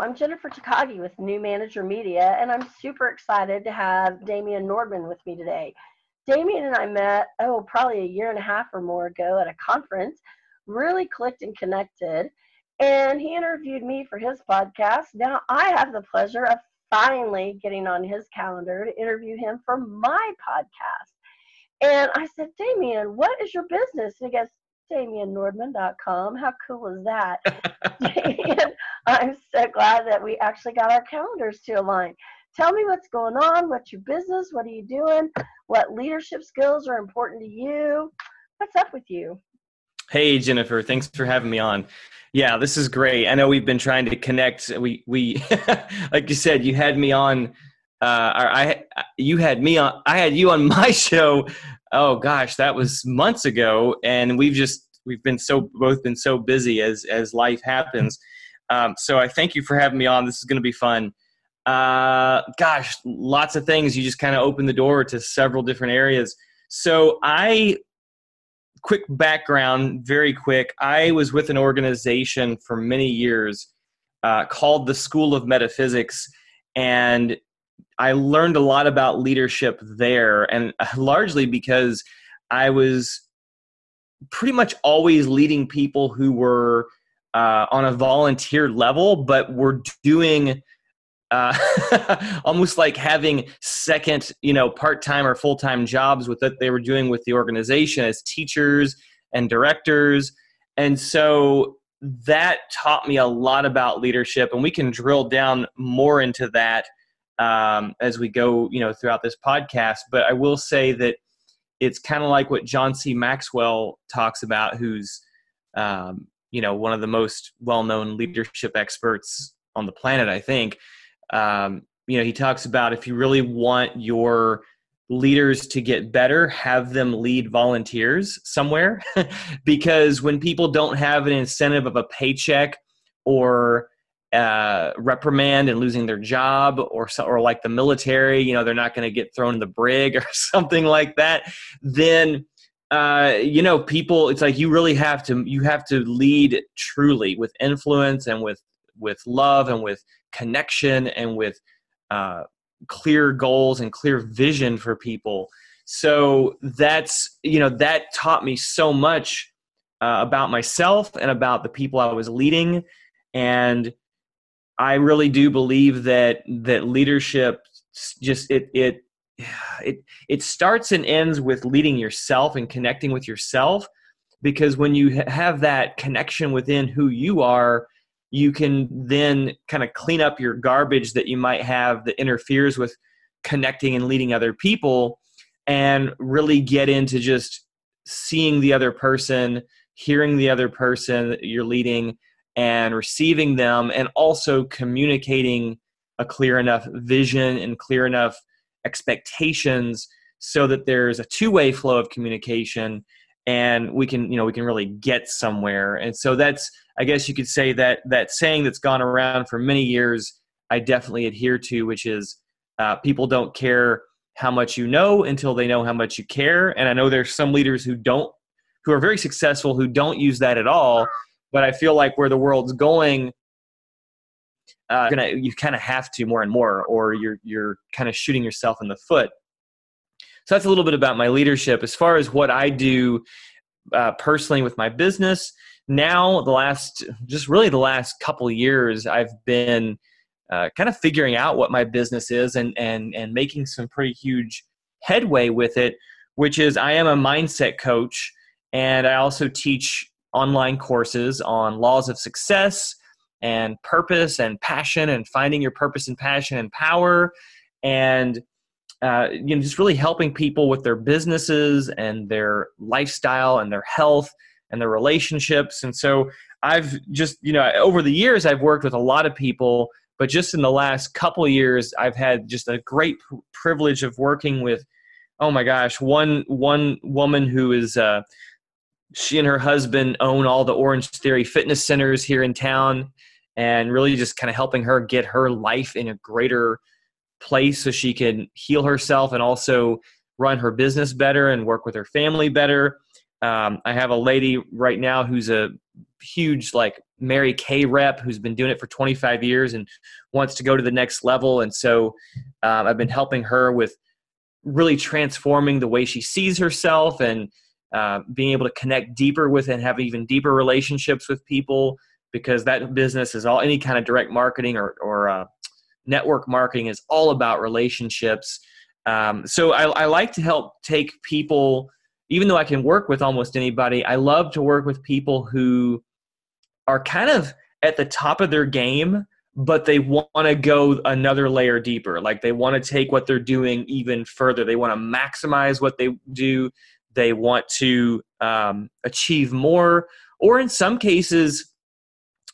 I'm Jennifer Takagi with New Manager Media, and I'm super excited to have Damian Nordman with me today. Damian and I met, oh, probably a year and a half or more ago at a conference, really clicked and connected. And he interviewed me for his podcast. Now I have the pleasure of finally getting on his calendar to interview him for my podcast. And I said, Damian, what is your business? And he goes, DamianNordman.com. How cool is that? I'm so glad that we actually got our calendars to align. Tell me what's going on, what's your business, what are you doing, what leadership skills are important to you. What's up with you? Hey Jennifer, thanks for having me on. Yeah, this is great. I know we've been trying to connect. We we like you said, you had me on uh, I you had me on I had you on my show. Oh gosh, that was months ago, and we've just we've been so both been so busy as as life happens. Um, so I thank you for having me on. This is going to be fun. Uh, gosh, lots of things. You just kind of opened the door to several different areas. So I, quick background, very quick. I was with an organization for many years uh, called the School of Metaphysics, and I learned a lot about leadership there, and largely because I was pretty much always leading people who were uh, on a volunteer level, but we're doing uh, almost like having second, you know, part-time or full-time jobs with what they were doing with the organization as teachers and directors. And so that taught me a lot about leadership, and we can drill down more into that um, as we go, you know, throughout this podcast. But I will say that it's kind of like what John C. Maxwell talks about, who's um, you know one of the most well-known leadership experts on the planet, I think um, you know, he talks about if you really want your leaders to get better, have them lead volunteers somewhere. because when people don't have an incentive of a paycheck or uh, reprimand and losing their job, or so, or like the military, you know, they're not going to get thrown in the brig or something like that. Then uh, you know, people, it's like you really have to you have to lead truly with influence and with with love and with connection and with uh, clear goals and clear vision for people. So that's you know that taught me so much uh, about myself and about the people I was leading, and I really do believe that that leadership just it it it it starts and ends with leading yourself and connecting with yourself because when you have that connection within who you are you can then kind of clean up your garbage that you might have that interferes with connecting and leading other people and really get into just seeing the other person hearing the other person you're leading and receiving them and also communicating a clear enough vision and clear enough expectations so that there's a two-way flow of communication and we can you know we can really get somewhere. And so that's i guess you could say that that saying that's gone around for many years i definitely adhere to which is uh, people don't care how much you know until they know how much you care. And i know there's some leaders who don't who are very successful who don't use that at all but i feel like where the world's going uh, gonna, you kind of have to more and more or you're you're kind of shooting yourself in the foot so that's a little bit about my leadership. As far as what I do uh, personally with my business, now the last, just really the last couple years, I've been uh, kind of figuring out what my business is and and and making some pretty huge headway with it, which is I am a mindset coach and I also teach online courses on laws of success and purpose and passion and finding your purpose and passion and power and uh, you know just really helping people with their businesses and their lifestyle and their health and their relationships. And so i've just you know over the years i've worked with a lot of people but just in the last couple years i've had just a great privilege of working with oh my gosh one one woman who is uh, she and her husband own all the Orange Theory fitness centers here in town and really just kind of helping her get her life in a greater place so she can heal herself and also run her business better and work with her family better. Um, I have a lady right now who's a huge like Mary Kay rep who's been doing it for 25 years and wants to go to the next level. And so um, I've been helping her with really transforming the way she sees herself and uh, being able to connect deeper with and have even deeper relationships with people because that business is all any kind of direct marketing or, or uh, network marketing is all about relationships. Um, so I, I like to help take people, even though I can work with almost anybody, I love to work with people who are kind of at the top of their game, but they want to go another layer deeper. Like they want to take what they're doing even further. They want to maximize what they do. They want to um, achieve more, or in some cases,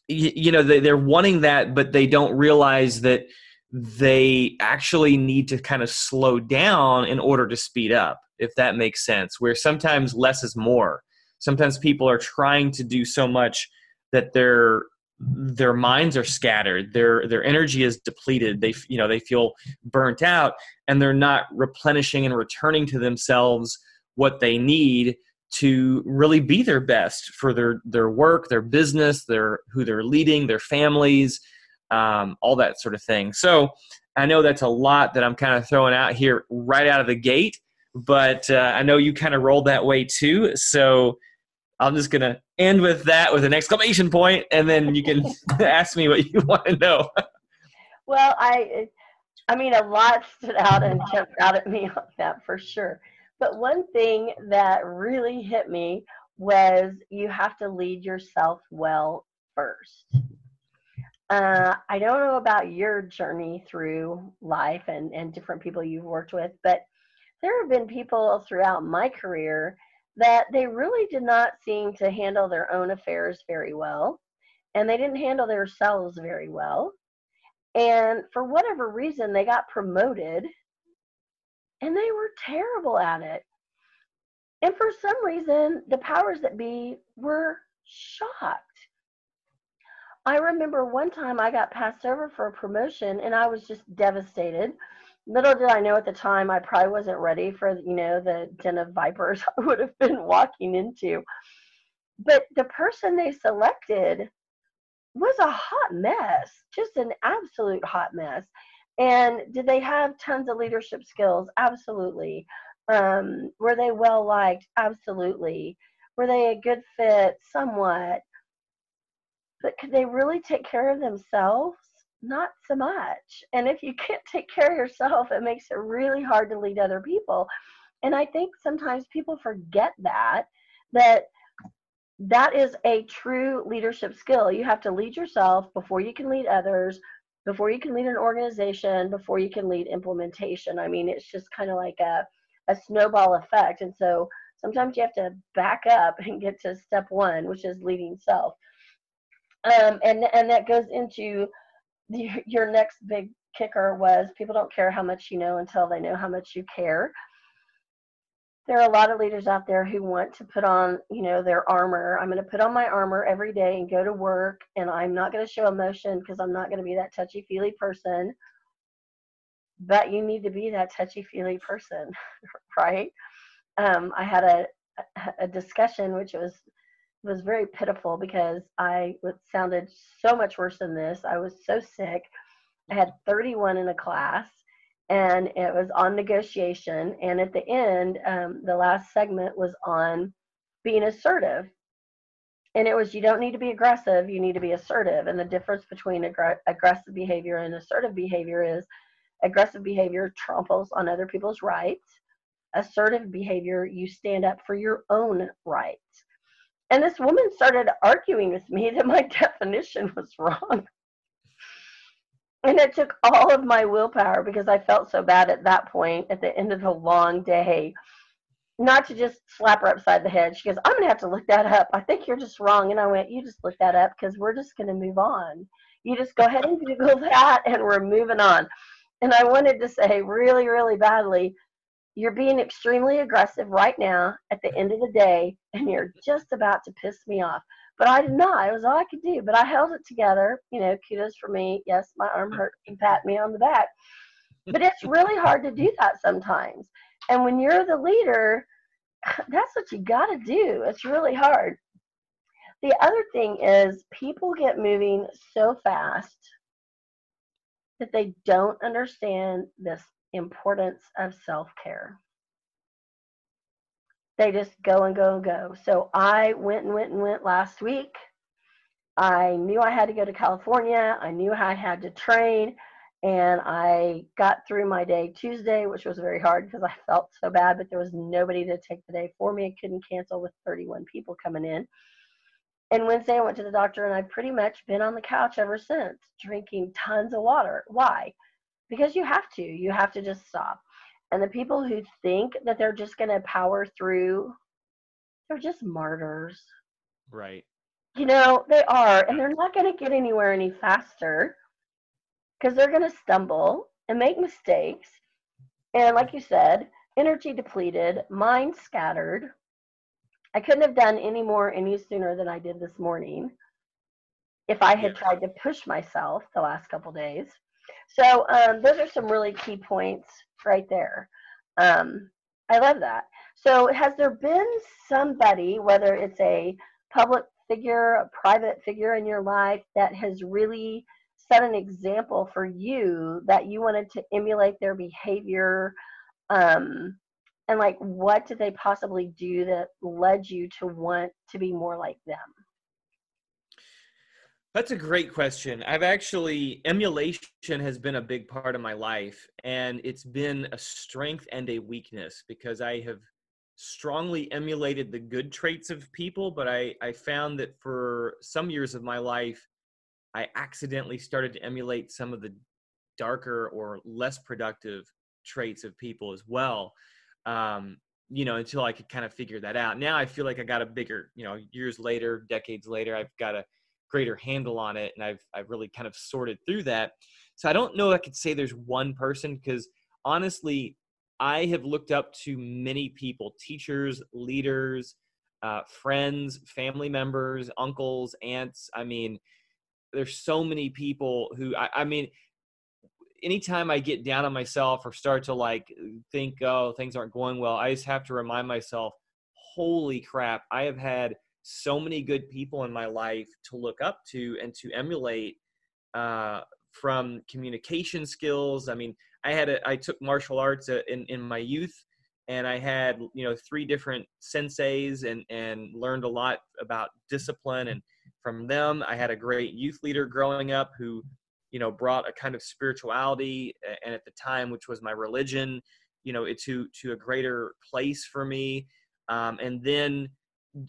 you, you know, they, they're wanting that, but they don't realize that they actually need to kind of slow down in order to speed up, if that makes sense. Where sometimes less is more. Sometimes people are trying to do so much that their their minds are scattered their their energy is depleted they you know they feel burnt out and they're not replenishing and returning to themselves what they need to really be their best for their their work, their business, their who they're leading, their families, um, all that sort of thing. So I know that's a lot that I'm kind of throwing out here right out of the gate, but uh, I know you kind of rolled that way too. So I'm just gonna end with that with an exclamation point, and then you can ask me what you want to know. well, I, I mean, a lot stood out and jumped out at me on that for sure. But one thing that really hit me was you have to lead yourself well first. Uh, I don't know about your journey through life and, and different people you've worked with, but there have been people throughout my career that they really did not seem to handle their own affairs very well, and they didn't handle themselves very well. And for whatever reason, they got promoted and they were terrible at it. And for some reason, the powers that be were shocked. I remember one time I got passed over for a promotion and I was just devastated. Little did I know at the time I probably wasn't ready for, you know, the den of vipers I would have been walking into. But the person they selected was a hot mess, just an absolute hot mess. And did they have tons of leadership skills? Absolutely. Um, were they well liked? Absolutely. Were they a good fit? Somewhat. But could they really take care of themselves? Not so much. And if you can't take care of yourself, it makes it really hard to lead other people. And I think sometimes people forget that, that that is a true leadership skill. You have to lead yourself before you can lead others, before you can lead an organization, before you can lead implementation. I mean, it's just kind of like a, a snowball effect. And so sometimes you have to back up and get to step one, which is leading self. Um, and, and that goes into the, your next big kicker was people don't care how much you know until they know how much you care there are a lot of leaders out there who want to put on, you know, their armor. I'm going to put on my armor every day and go to work, and I'm not going to show emotion because I'm not going to be that touchy feely person. But you need to be that touchy feely person, right? Um, I had a a discussion which was was very pitiful because I sounded so much worse than this. I was so sick. I had 31 in a class and it was on negotiation. And at the end, um, the last segment was on being assertive. And it was you don't need to be aggressive, you need to be assertive. And the difference between ag- aggressive behavior and assertive behavior is aggressive behavior tramples on other people's rights, assertive behavior, you stand up for your own rights. And this woman started arguing with me that my definition was wrong. And it took all of my willpower because I felt so bad at that point at the end of the long day not to just slap her upside the head. She goes, I'm going to have to look that up. I think you're just wrong. And I went, You just look that up because we're just going to move on. You just go ahead and Google that and we're moving on. And I wanted to say really, really badly, you're being extremely aggressive right now at the end of the day and you're just about to piss me off. But I did not. It was all I could do. But I held it together. You know, kudos for me. Yes, my arm hurt. You pat me on the back. But it's really hard to do that sometimes. And when you're the leader, that's what you got to do. It's really hard. The other thing is, people get moving so fast that they don't understand this importance of self care. They just go and go and go. So I went and went and went last week. I knew I had to go to California. I knew I had to train and I got through my day Tuesday, which was very hard because I felt so bad, but there was nobody to take the day for me. I couldn't cancel with 31 people coming in. And Wednesday, I went to the doctor, and I've pretty much been on the couch ever since, drinking tons of water. Why? Because you have to. You have to just stop. And the people who think that they're just going to power through, they're just martyrs. Right. You know, they are, and they're not going to get anywhere any faster because they're going to stumble and make mistakes. And like you said, energy depleted, mind scattered. I couldn't have done any more any sooner than I did this morning if I had tried to push myself the last couple days. So um, those are some really key points right there. Um, I love that. So has there been somebody, whether it's a public figure, a private figure in your life that has really set an example for you that you wanted to emulate their behavior um, and like what did they possibly do that led you to want to be more like them that's a great question i've actually emulation has been a big part of my life and it's been a strength and a weakness because i have strongly emulated the good traits of people but i i found that for some years of my life I accidentally started to emulate some of the darker or less productive traits of people as well. Um, you know, until I could kind of figure that out. Now I feel like I got a bigger, you know, years later, decades later, I've got a greater handle on it, and I've I've really kind of sorted through that. So I don't know I could say there's one person because honestly, I have looked up to many people, teachers, leaders, uh, friends, family members, uncles, aunts. I mean, there's so many people who I, I mean anytime I get down on myself or start to like think, oh, things aren't going well, I just have to remind myself, holy crap, I have had so many good people in my life to look up to and to emulate uh, from communication skills. I mean, I had a, I took martial arts uh, in, in my youth and I had, you know, three different senseis and, and learned a lot about discipline and from them. I had a great youth leader growing up who, you know, brought a kind of spirituality and at the time, which was my religion, you know, it to to a greater place for me. Um, and then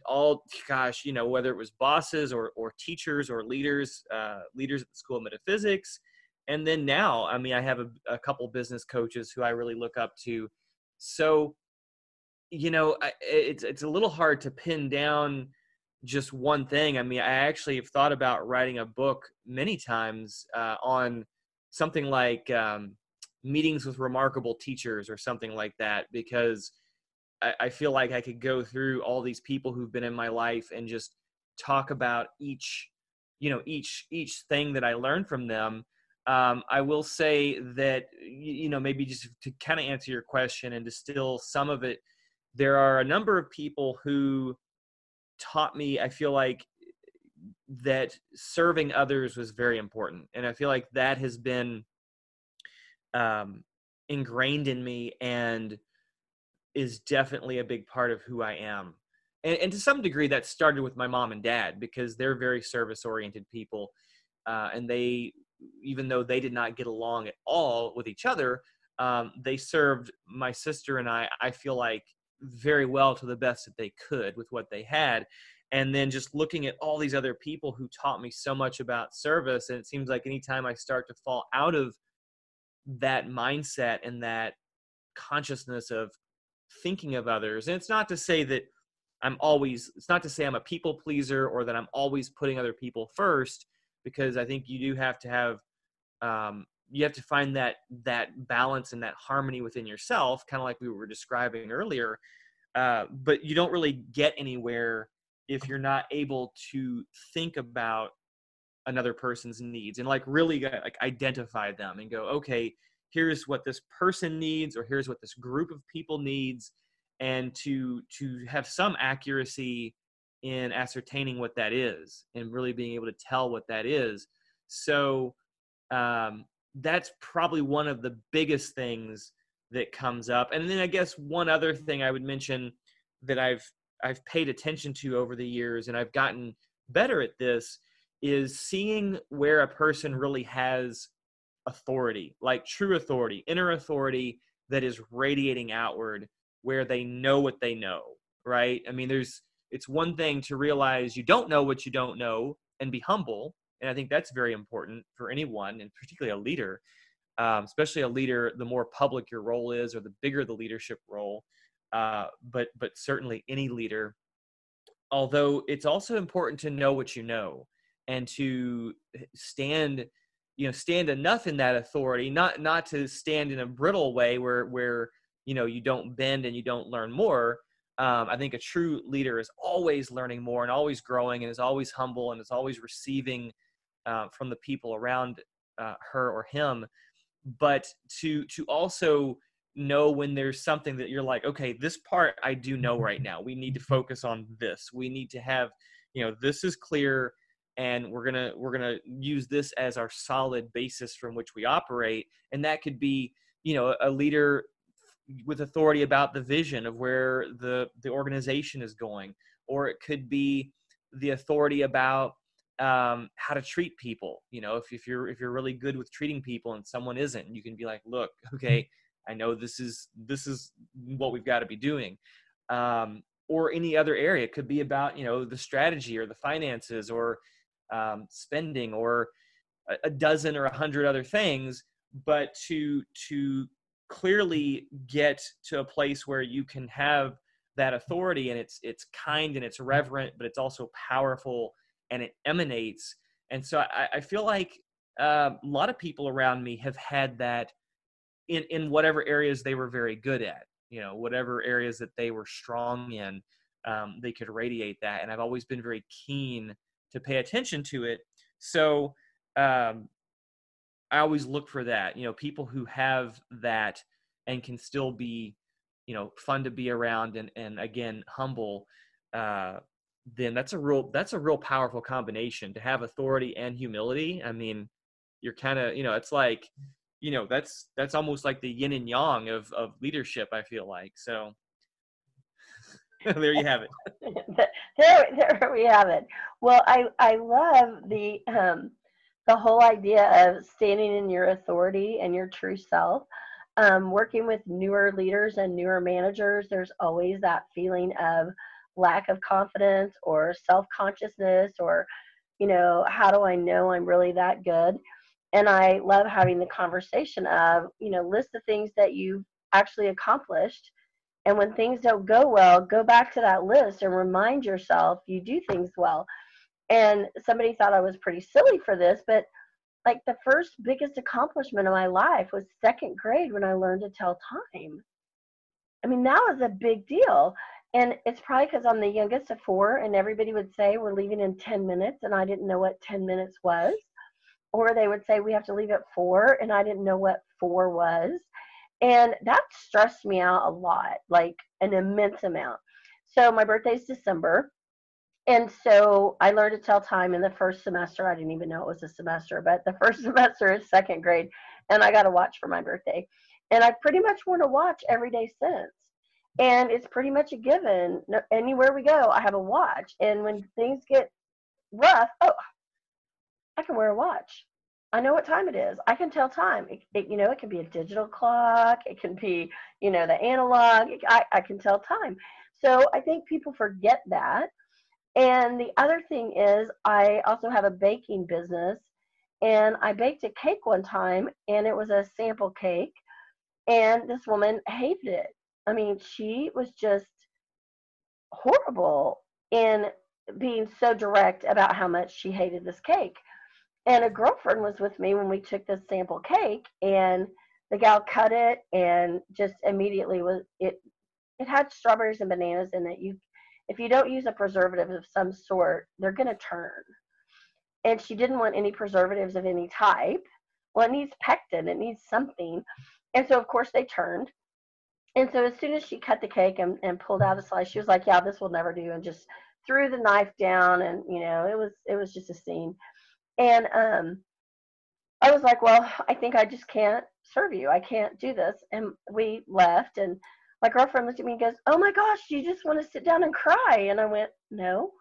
all gosh you know whether it was bosses or, or teachers or leaders uh, leaders at the school of metaphysics and then now i mean i have a, a couple business coaches who i really look up to so you know it's it's a little hard to pin down just one thing. I mean, I actually have thought about writing a book many times uh, on something like um, meetings with remarkable teachers or something like that because I, I, feel like I could go through all these people who've been in my life and just talk about each, you know, each each thing that I learned from them. Um, I will say that you know maybe just to kind of answer your question and distill some of it. There are a number of people who taught me i feel like that serving others was very important and i feel like that has been um, ingrained in me and is definitely a big part of who i am and, and, to some degree that started with my mom and dad because they're very service oriented people uh, and they even though they did not get along at all with each other um, they served my sister and I, I feel like, very well to the best that they could with what they had. And then just looking at all these other people who taught me so much about service. And it seems like anytime I start to fall out of that mindset and that consciousness of thinking of others, and it's not to say that I'm always, it's not to say I'm a people pleaser or that I'm always putting other people first, because I think you do have to have um, you have to find that that balance and that harmony within yourself kind of like we were describing earlier. Uh, but you don't really get anywhere if you're not able to think about another person's needs and like really uh, like identify them and go okay here's what this person needs or here's what this group of people needs and to to have some accuracy in ascertaining what that is and really being able to tell what that is so um, that's probably one of the biggest things that comes up. And then I guess one other thing I would mention that I've I've paid attention to over the years and I've gotten better at this is seeing where a person really has authority, like true authority, inner authority that is radiating outward where they know what they know, right? I mean there's it's one thing to realize you don't know what you don't know and be humble and I think that's very important for anyone, and particularly a leader, um, especially a leader. The more public your role is, or the bigger the leadership role, uh, but but certainly any leader. Although it's also important to know what you know and to stand, you know, stand enough in that authority, not not to stand in a brittle way where where you know you don't bend and you don't learn more. Um, I think a true leader is always learning more and always growing and is always humble and is always receiving uh, from the people around uh, her or him. But to to also know when there's something that you're like okay this part i do know right now. We need to focus on this. We need to have you know this is clear and we're gonna we're gonna use this as our solid basis from which we operate and that could be you know a leader with authority about the vision of where the the organization is going or it could be the authority about um, how to treat people. You know, if, if you're if you're really good with treating people and someone isn't, you can be like, look, okay, I know this is this is what we've got to be doing. Um, or any other area. It could be about you know the strategy or the finances or um, spending or a, dozen or a hundred other things. But to to clearly get to a place where you can have that authority and it's it's kind and it's reverent, but it's also powerful and it emanates. And so I, I feel like uh, a lot of people around me have had that in, in whatever areas they were very good at, you know, whatever areas that they were strong in, um, they could radiate that. And I've always been very keen to pay attention to it. So um, I always look for that, you know, people who have that and can still be, you know, fun to be around and, and again, humble. Uh, then that's a real that's a real powerful combination to have authority and humility. I mean, you're kind of you know it's like you know that's that's almost like the yin and yang of of leadership. I feel like so. there you have it. there, there we have it. Well, I I love the um, the whole idea of standing in your authority and your true self. Um, working with newer leaders and newer managers, there's always that feeling of lack of confidence or self-consciousness or you know how do i know i'm really that good and i love having the conversation of you know list the things that you've actually accomplished and when things don't go well go back to that list and remind yourself you do things well and somebody thought i was pretty silly for this but like the first biggest accomplishment of my life was second grade when i learned to tell time i mean that was a big deal and it's probably because I'm the youngest of four, and everybody would say, We're leaving in 10 minutes, and I didn't know what 10 minutes was. Or they would say, We have to leave at four, and I didn't know what four was. And that stressed me out a lot, like an immense amount. So my birthday's December. And so I learned to tell time in the first semester. I didn't even know it was a semester, but the first semester is second grade. And I got a watch for my birthday. And I've pretty much worn a watch every day since and it's pretty much a given. No, anywhere we go, I have a watch, and when things get rough, oh, I can wear a watch. I know what time it is. I can tell time. It, it, you know, it can be a digital clock. It can be, you know, the analog. I, I can tell time. So I think people forget that. And the other thing is, I also have a baking business, and I baked a cake one time, and it was a sample cake, and this woman hated it. I mean, she was just horrible in being so direct about how much she hated this cake. And a girlfriend was with me when we took this sample cake, and the gal cut it and just immediately was it. It had strawberries and bananas in it. You, if you don't use a preservative of some sort, they're gonna turn. And she didn't want any preservatives of any type. Well, it needs pectin. It needs something. And so, of course, they turned. And so, as soon as she cut the cake and, and pulled out a slice, she was like, "Yeah, this will never do," and just threw the knife down. And you know, it was it was just a scene. And um, I was like, "Well, I think I just can't serve you. I can't do this." And we left. And my girlfriend looked at me and goes, "Oh my gosh, you just want to sit down and cry?" And I went, "No."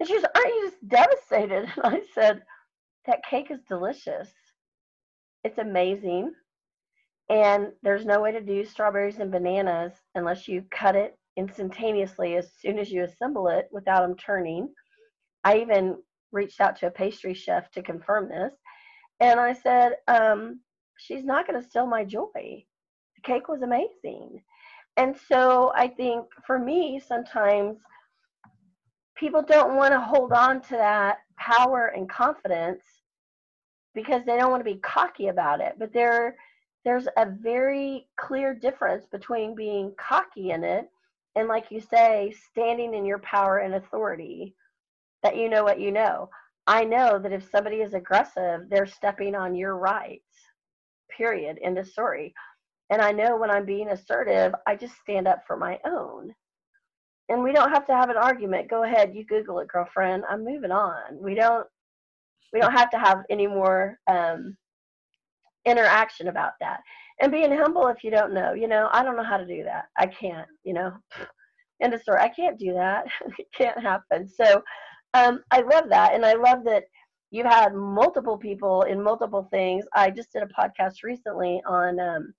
And she goes, "Aren't you just devastated?" And I said, "That cake is delicious. It's amazing." And there's no way to do strawberries and bananas unless you cut it instantaneously as soon as you assemble it without them turning. I even reached out to a pastry chef to confirm this. And I said, um, she's not going to steal my joy. The cake was amazing. And so I think for me, sometimes people don't want to hold on to that power and confidence because they don't want to be cocky about it. But there, there's a very clear difference between being cocky in it and, like you say, standing in your power and authority that you know what you know. I know that if somebody is aggressive, they're stepping on your rights, period, end of story. And I know when I'm being assertive, I just stand up for my own. And we don't have to have an argument. Go ahead, you Google it, girlfriend. I'm moving on. We don't we don't have to have any more um, interaction about that and being humble if you don't know you know i don't know how to do that i can't you know end of story i can't do that it can't happen so um, i love that and i love that you've had multiple people in multiple things. I just did a podcast recently on um,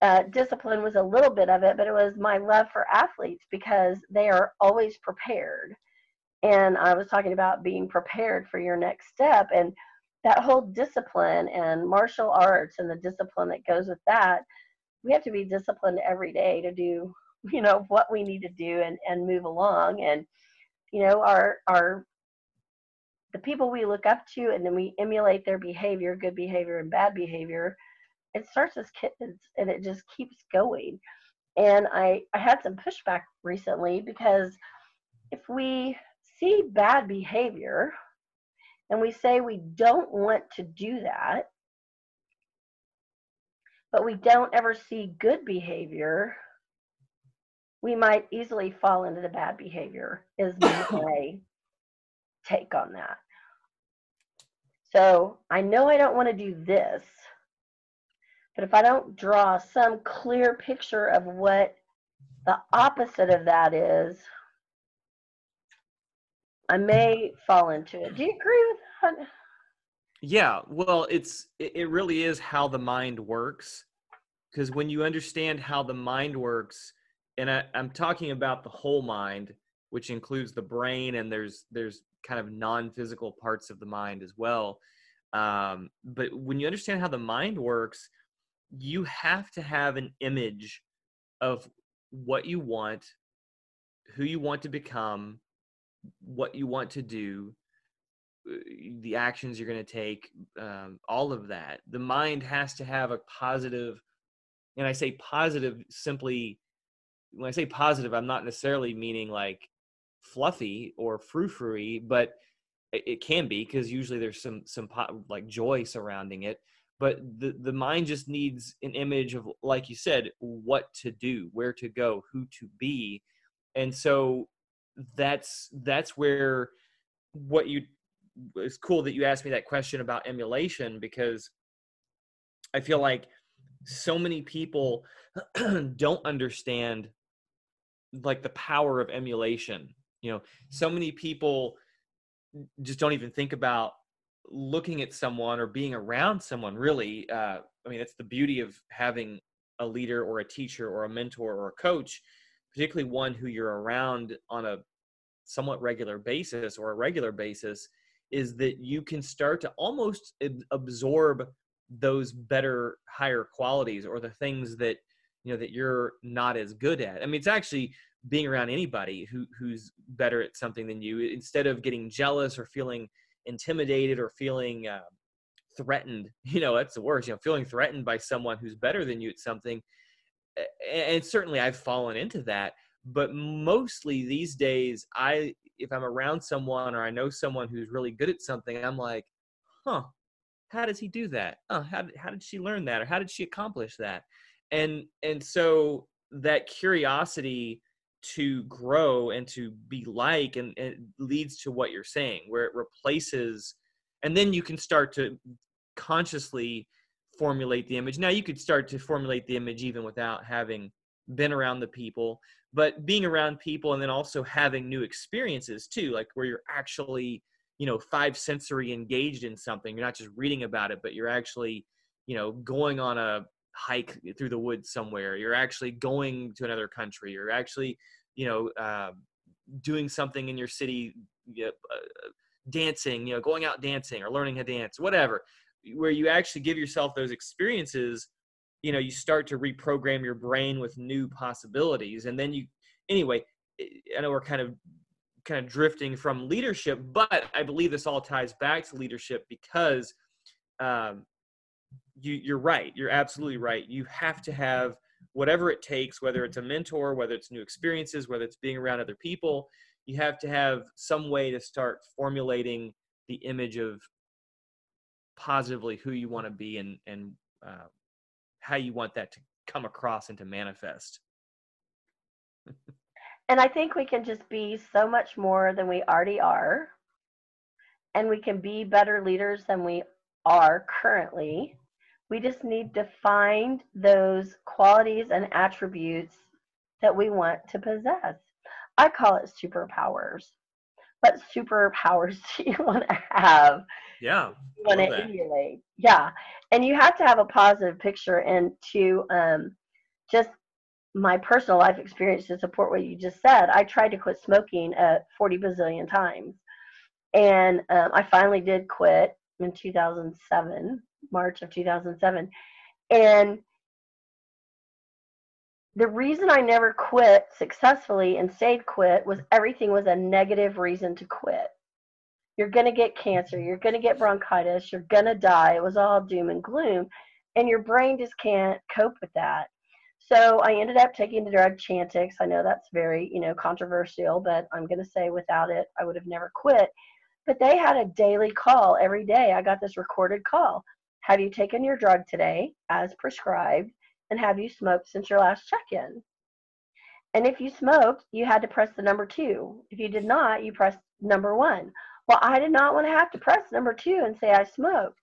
uh, discipline was a little bit of it but it was my love for athletes because they are always prepared. And i was talking about being prepared for your next step and that whole discipline and martial arts and the discipline that goes with that we have to be disciplined every day to do you know what we need to do and and move along. And you know our our the people we look up to and then we emulate their behavior good behavior and bad behavior it starts as kids and it just keeps going. And i i had some pushback recently because if we see bad behavior and we say we don't want to do that, but we don't ever see good behavior, we might easily fall into the bad behavior, is my take on that. So I know I don't want to do this, but if I don't draw some clear picture of what the opposite of that is, I may fall into it. Do you agree with that? Yeah, well, it's it really is how the mind works. Because when you understand how the mind works, and I, I'm talking about the whole mind, which includes the brain, and there's there's kind of non-physical parts of the mind as well. Um, but when you understand how the mind works, you have to have an image of what you want, who you want to become, what you want to do uh, the actions you're going to take um, all of that the mind has to have a positive and i say positive simply when i say positive i'm not necessarily meaning like fluffy or frou-frou but it, it can be because usually there's some some po- like joy surrounding it but the the mind just needs an image of like you said what to do where to go who to be and so that's that's where what you it's cool that you asked me that question about emulation because I feel like so many people don't understand like the power of emulation. You know, so many people just don't even think about looking at someone or being around someone really uh, i mean that's the beauty of having a leader or a teacher or a mentor or a coach particularly one who you're around on a somewhat regular basis or a regular basis is that you can start to almost absorb those better higher qualities or the things that you know that you're not as good at. I mean it's actually being around anybody who who's better at something than you. Instead of getting jealous or feeling intimidated or feeling uh, threatened you know that's the worst you know feeling threatened by someone who's better than you at something. And certainly i've fallen into that but mostly these days i if i'm around someone or i know someone who's really good at something i'm like huh how does he do that? Oh how, how did she learn that? Or how did she accomplish that and and so that curiosity to grow and to be like and, and leads to what you're saying where it replaces and then you can start to consciously formulate the image. Now you could start to formulate the image even without having been around the people but being around people and then also having new experiences too like where you're actually you know five sensory engaged in something. You're not just reading about it but you're actually you know going on a hike through the woods somewhere. You're actually going to another country. You're actually you know uh, doing something in your city you know, uh, dancing you know going out dancing or learning to dance whatever. Where you actually give yourself those experiences you know you start to reprogram your brain with new possibilities. And then you anyway i know we're kind of kind of drifting from leadership but i believe this all ties back to leadership because um, you, you're right. You're absolutely right. You have to have whatever it takes, whether it's a mentor, whether it's new experiences, whether it's being around other people. You have to have some way to start formulating the image of positively who you want to be and and uh, how you want that to come across and to manifest. and I think we can just be so much more than we already are, and we can be better leaders than we are currently we just need to find those qualities and attributes that we want to possess. I call it superpowers. What superpowers do you want to have? Yeah. You want to emulate. Yeah. And you have to have a positive picture and to um, just my personal life experience to support what you just said. I tried to quit smoking uh, 40 bazillion times. And um, I finally did quit in 2007 March of 2007. And the reason I never quit successfully and stayed quit was everything was a negative reason to quit. You're going to get cancer, you're going to get bronchitis, you're going to die. It was all doom and gloom. And your brain just can't cope with that. So I ended up taking the drug Chantix. I know that's very, you know, controversial, but I'm going to say without it, I would have never quit. But they had a daily call every day. I got this recorded call. Have you taken your drug today as prescribed? And have you smoked since your last check in? And if you smoked, you had to press the number two. If you did not, you pressed number one. Well, I did not want to have to press number two and say I smoked.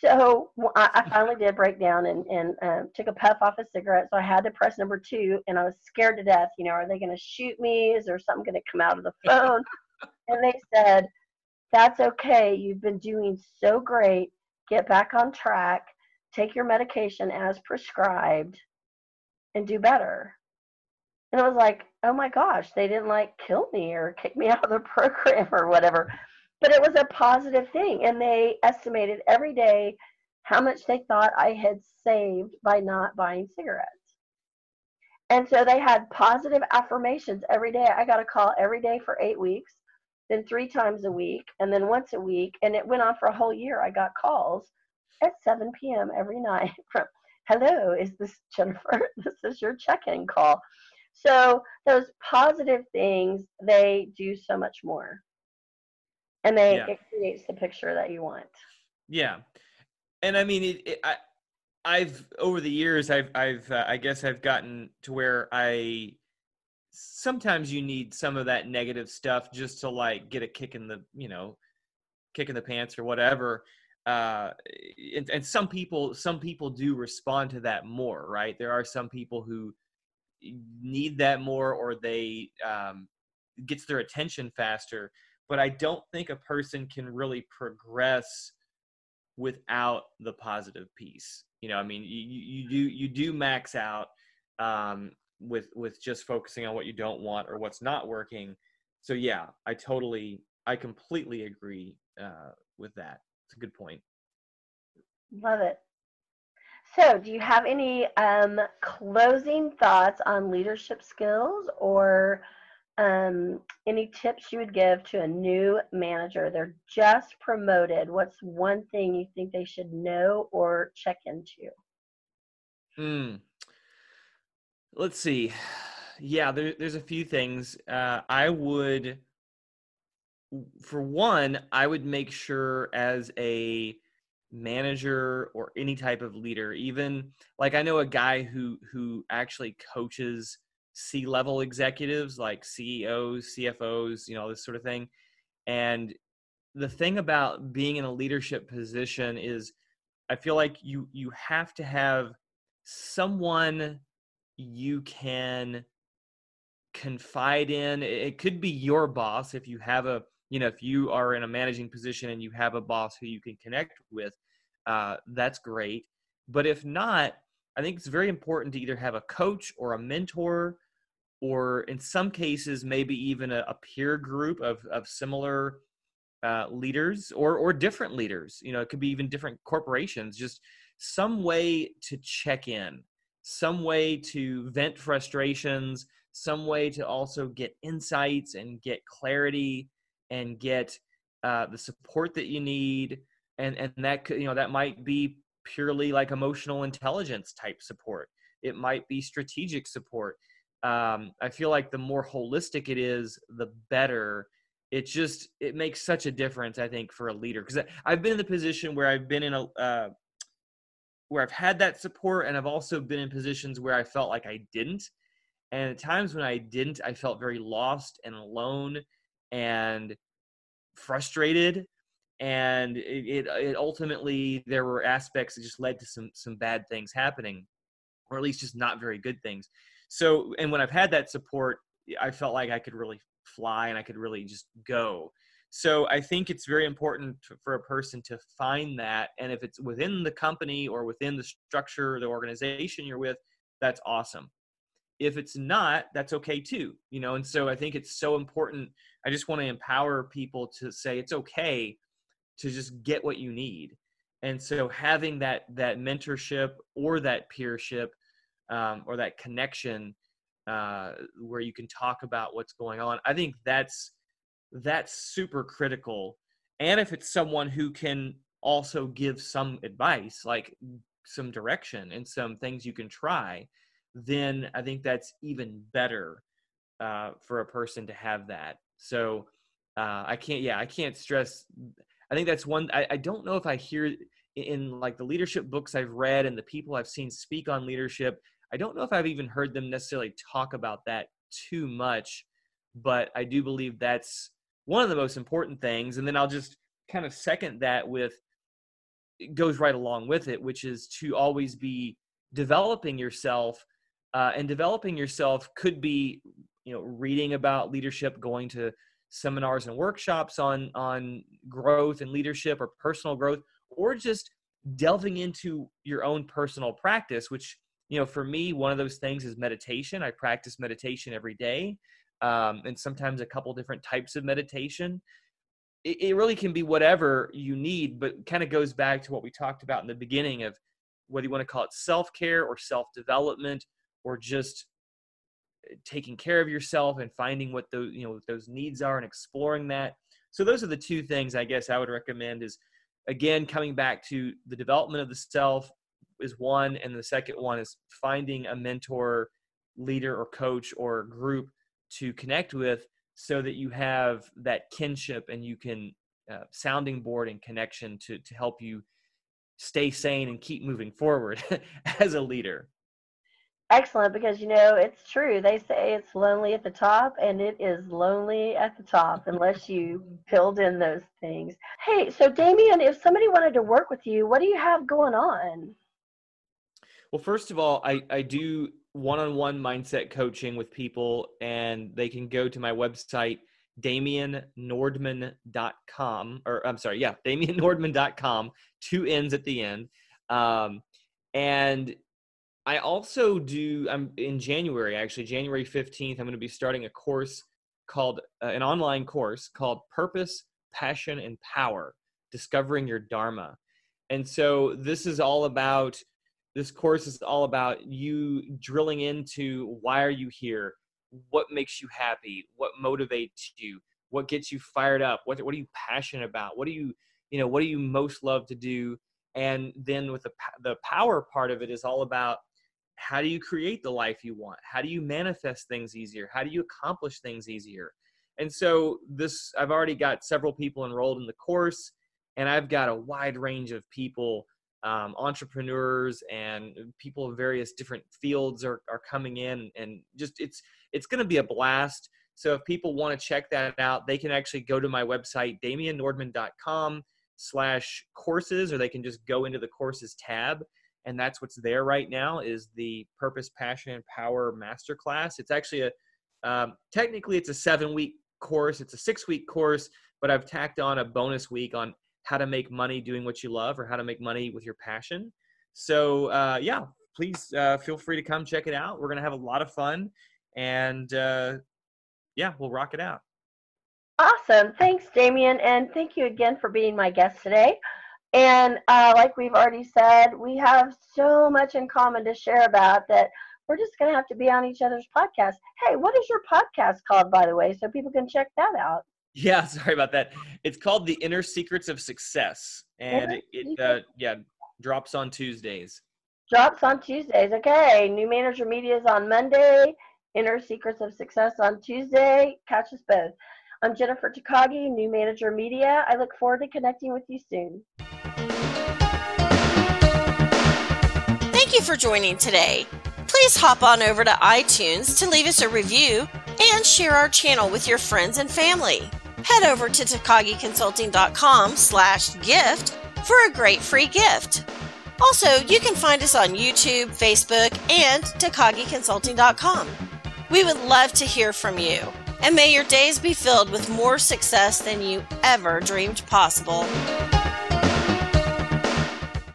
So I finally did break down and, and um, took a puff off a cigarette. So I had to press number two, and I was scared to death. You know, are they going to shoot me? Is there something going to come out of the phone? and they said, That's okay. You've been doing so great get back on track, take your medication as prescribed, and do better. And I was like, oh my gosh, they didn't like kill me or kick me out of the program or whatever. But it was a positive thing. And they estimated every day how much they thought I had saved by not buying cigarettes. And so they had positive affirmations every day. I got a call every day for eight weeks then three times a week, and then once a week. And it went on for a whole year. I got calls at 7 p.m. every night from, hello, is this Jennifer? this is your check-in call. So those positive things, they do so much more. And they yeah. it creates the picture that you want. Yeah. And I mean, it, it, I, I've over the years, I've, I've, uh, I guess I've gotten to where I sometimes you need some of that negative stuff just to like get a kick in the you know kick in the pants or whatever uh and, and some people some people do respond to that more right there are some people who need that more or they um gets their attention faster but I don't think a person can really progress without the positive piece. You know, I mean, you, you do you do max out um, with with just focusing on what you don't want or what's not working. So yeah, I totally, I completely agree uh, with that. It's a good point. Love it. So, do you have any um, closing thoughts on leadership skills or um, any tips you would give to a new manager? They're just promoted. What's one thing you think they should know or check into? Hmm. Let's see. Yeah, there, there's a few things. Uh, I would, for one, I would make sure as a manager or any type of leader, even like I know a guy who who actually coaches C level executives like CEOs, CFOs, you know, this sort of thing. And the thing about being in a leadership position is I feel like you you have to have someone you can confide in. It could be your boss if you have a you know if you are in a managing position and you have a boss who you can connect with uh, that's great. But if not i think it's very important to either have a coach or a mentor or in some cases maybe even a, a peer group of, of similar uh, leaders or or different leaders. You know it could be even different corporations. Just some way to check in some way to vent frustrations some way to also get insights and get clarity and get uh, the support that you need. And and that could you know that might be purely like emotional intelligence type support. It might be strategic support. Um, i feel like the more holistic it is the better. It just it makes such a difference i think for a leader. Because i've been in the position where i've been in a uh, where i've had that support and i've also been in positions where i felt like i didn't. And at times when i didn't i felt very lost and alone and frustrated. And it, it, it ultimately there were aspects that just led to some some bad things happening or at least just not very good things. So and when i've had that support i felt like i could really fly and i could really just go so i think it's very important for a person to find that and if it's within the company or within the structure the organization you're with that's awesome. If it's not that's okay too you know and so i think it's so important i just want to empower people to say it's okay to just get what you need. And so having that that mentorship or that peership um, or that connection uh, where you can talk about what's going on i think that's that's super critical and if it's someone who can also give some advice like some direction and some things you can try then I think that's even better uh, for a person to have that. So uh, I can't, yeah, I can't stress. I think that's one. I, I don't know if I hear in like the leadership books I've read and the people I've seen speak on leadership. I don't know if I've even heard them necessarily talk about that too much, but I do believe that's one of the most important things. And then I'll just kind of second that with it goes right along with it, which is to always be developing yourself uh, and developing yourself could be you know reading about leadership going to seminars and workshops on on growth and leadership or personal growth or just delving into your own personal practice which you know for me one of those things is meditation i practice meditation every day um, and sometimes a couple different types of meditation it, it really can be whatever you need but kind of goes back to what we talked about in the beginning of whether you want to call it self-care or self-development or just eh, taking care of yourself and finding what those you know those needs are and exploring that. So those are the two things i guess i would recommend is again coming back to the development of the self is one and the second one is finding a mentor leader or coach or group to connect with so that you have that kinship and you can uh, sounding board and connection to to help you stay sane and keep moving forward as a leader. Excellent because you know it's true. They say it's lonely at the top and it is lonely at the top unless you build in those things. Hey so damian if somebody wanted to work with you what do you have going on? Well first of all i, I do one-on-one mindset coaching with people and they can go to my website damiannordman.com, or I'm sorry, yeah, damiannordman.com, two N's at the end. Um, and I also do, I'm in January, actually, January 15th, I'm going to be starting a course called, uh, an online course called Purpose, Passion, and Power Discovering Your Dharma. And so this is all about, this course is all about you drilling into why are you here? What makes you happy? What motivates you? What gets you fired up? What, what are you passionate about? What do you, you know, what do you most love to do? And then with the, the power part of it is all about how do you create the life you want? How do you manifest things easier? How do you accomplish things easier? And so this, I've already got several people enrolled in the course, and I've got a wide range of people, um, entrepreneurs and people of various different fields are, are coming in, and just it's it's going to be a blast. So if people want to check that out, they can actually go to my website, damiannordman.com slash courses, or they can just go into the courses tab. And that's what's there right now is the purpose passion and power masterclass. It's actually a um, technically it's a seven week course. It's a six week course but i've tacked on a bonus week on how to make money doing what you love or how to make money with your passion. So uh, yeah please uh, feel free to come check it out. We're to have a lot of fun and uh, yeah we'll rock it out. Awesome. Thanks damian and thank you again for being my guest today. And uh, like we've already said, we have so much in common to share about that we're just going to have to be on each other's podcast. Hey, what is your podcast called, by the way, so people can check that out? Yeah, sorry about that. It's called The Inner Secrets of Success, and it, it uh, yeah drops on Tuesdays. Drops on Tuesdays. Okay, New Manager Media is on Monday. Inner Secrets of Success on Tuesday. Catch us both. I'm Jennifer Takagi, New Manager Media. I look forward to connecting with you soon. Thank you for joining today. Please hop on over to iTunes to leave us a review and share our channel with your friends and family. Head over to takagiconsulting.com slash gift for a great free gift. Also, you can find us on YouTube, Facebook, and takagiconsulting.com. We would love to hear from you, and may your days be filled with more success than you ever dreamed possible.